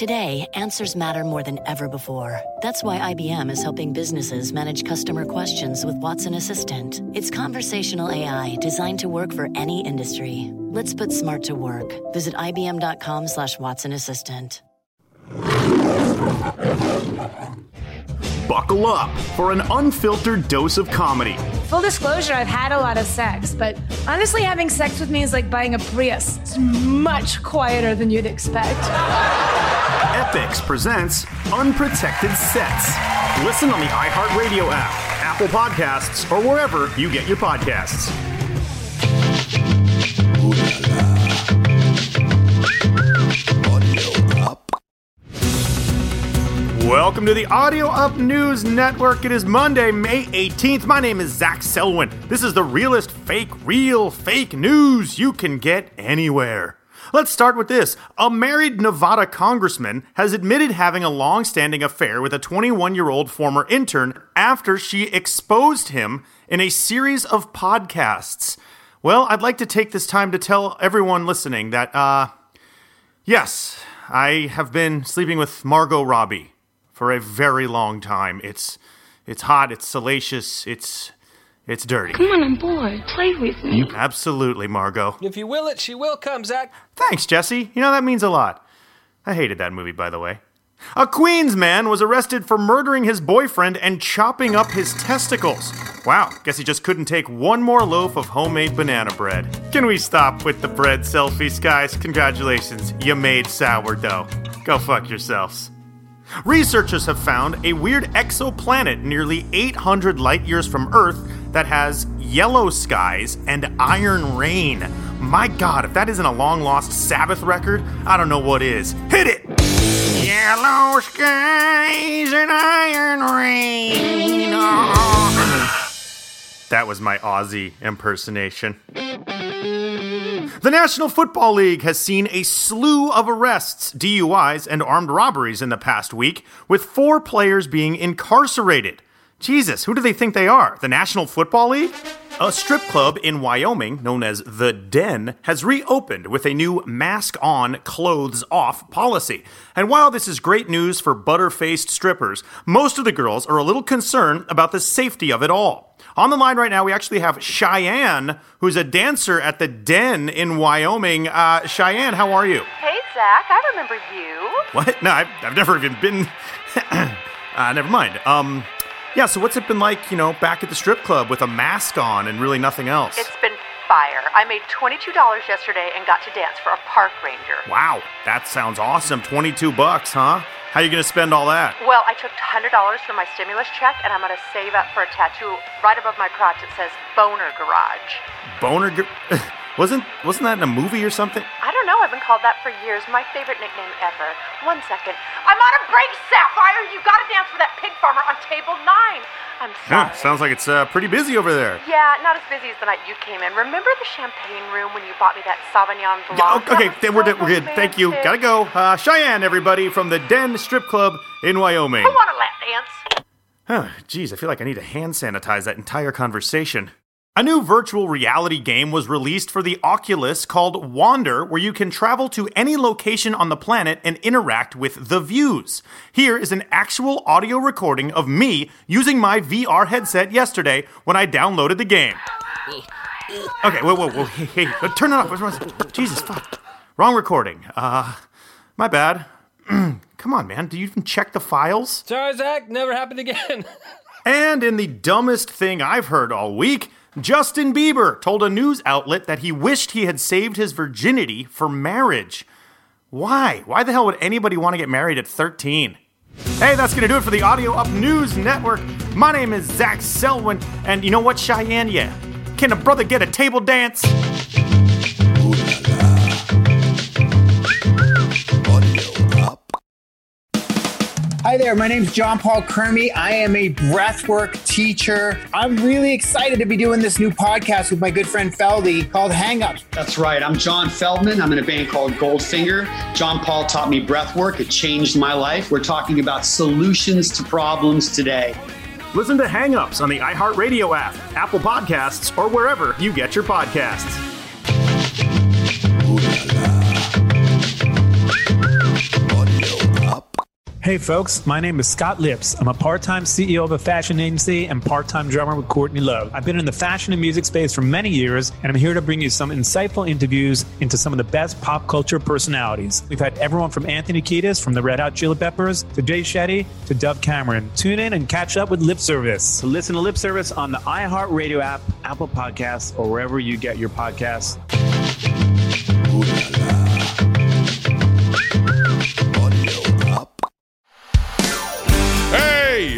Today, answers matter more than ever before. That's why IBM is helping businesses manage customer questions with Watson Assistant. It's conversational AI designed to work for any industry. Let's put smart to work. Visit IBM.com slash Watson Assistant. Buckle up for an unfiltered dose of comedy. Full disclosure, I've had a lot of sex, but honestly, having sex with me is like buying a Prius. It's much quieter than you'd expect. Epix presents Unprotected Sets. Listen on the iHeartRadio app, Apple Podcasts, or wherever you get your podcasts. Welcome to the Audio Up News Network. It is Monday, May 18th. My name is Zach Selwyn. This is the realest fake, real, fake news you can get anywhere. Let's start with this. A married Nevada congressman has admitted having a long standing affair with a 21 year old former intern after she exposed him in a series of podcasts. Well, I'd like to take this time to tell everyone listening that, uh, yes, I have been sleeping with Margot Robbie for a very long time. It's it's hot, it's salacious, it's it's dirty. Come on, I'm bored. Play with me. Absolutely, Margot. If you will it, she will come, Zach. Thanks, Jesse. You know that means a lot. I hated that movie, by the way. A Queens man was arrested for murdering his boyfriend and chopping up his testicles. Wow, guess he just couldn't take one more loaf of homemade banana bread. Can we stop with the bread selfies, guys? Congratulations, you made sourdough. Go fuck yourselves. Researchers have found a weird exoplanet nearly 800 light years from Earth that has yellow skies and iron rain. My god, if that isn't a long lost Sabbath record, I don't know what is. Hit it! Yellow skies and iron rain. Oh. That was my Aussie impersonation. The National Football League has seen a slew of arrests, DUIs, and armed robberies in the past week, with four players being incarcerated. Jesus, who do they think they are? The National Football League? A strip club in Wyoming, known as The Den, has reopened with a new mask on, clothes off policy. And while this is great news for butter faced strippers, most of the girls are a little concerned about the safety of it all. On the line right now, we actually have Cheyenne, who's a dancer at The Den in Wyoming. Uh, Cheyenne, how are you? Hey, Zach, I remember you. What? No, I've, I've never even been. uh, never mind. Um, yeah, so what's it been like, you know, back at the strip club with a mask on and really nothing else? It's been fire. I made $22 yesterday and got to dance for a park ranger. Wow, that sounds awesome. 22 bucks, huh? How are you going to spend all that? Well, I took $100 from my stimulus check and I'm going to save up for a tattoo right above my crotch that says Boner Garage. Boner gar- Wasn't wasn't that in a movie or something? Called that for years. My favorite nickname ever. One second. I'm on a break, Sapphire. You got to dance for that pig farmer on table nine. I'm sorry. Yeah, sounds like it's uh, pretty busy over there. Yeah, not as busy as the night you came in. Remember the champagne room when you bought me that Sauvignon Blanc? Yeah, That okay, then we're, so we're good. Thank you. Gotta go. Uh, Cheyenne, everybody, from the Den Strip Club in Wyoming. Who want a lap dance? Huh, geez, I feel like I need to hand sanitize that entire conversation. A new virtual reality game was released for the Oculus called Wander, where you can travel to any location on the planet and interact with the views. Here is an actual audio recording of me using my VR headset yesterday when I downloaded the game. Okay, whoa, whoa, whoa, hey, hey, turn it off. Jesus, fuck. Wrong recording. Uh, my bad. Come on, man. Do you even check the files? Sorry, Zach, never happened again. And in the dumbest thing I've heard all week, Justin Bieber told a news outlet that he wished he had saved his virginity for marriage. Why? Why the hell would anybody want to get married at 13? Hey, that's going to do it for the Audio Up News Network. My name is Zach Selwyn, and you know what, Cheyenne? Yeah. Can a brother get a table dance? Hi there, my name is John Paul Crimi. I am a breathwork teacher. I'm really excited to be doing this new podcast with my good friend Feldy called Hangups. That's right. I'm John Feldmann. I'm in a band called Goldfinger. John Paul taught me breathwork. It changed my life. We're talking about solutions to problems today. Listen to Hangups on the iHeartRadio app, Apple Podcasts, or wherever you get your podcasts. Hey folks, my name is Scott Lipps. I'm a part time CEO of a fashion agency and part time drummer with Courtney Love. I've been in the fashion and music space for many years, and I'm here to bring you some insightful interviews into some of the best pop culture personalities. We've had everyone from Anthony Kiedis from the Red Hot Chili Peppers to Jay Shetty to Dove Cameron. Tune in and catch up with Lip Service. So listen to Lip Service on the iHeartRadio app, Apple Podcasts, or wherever you get your podcasts. Hey,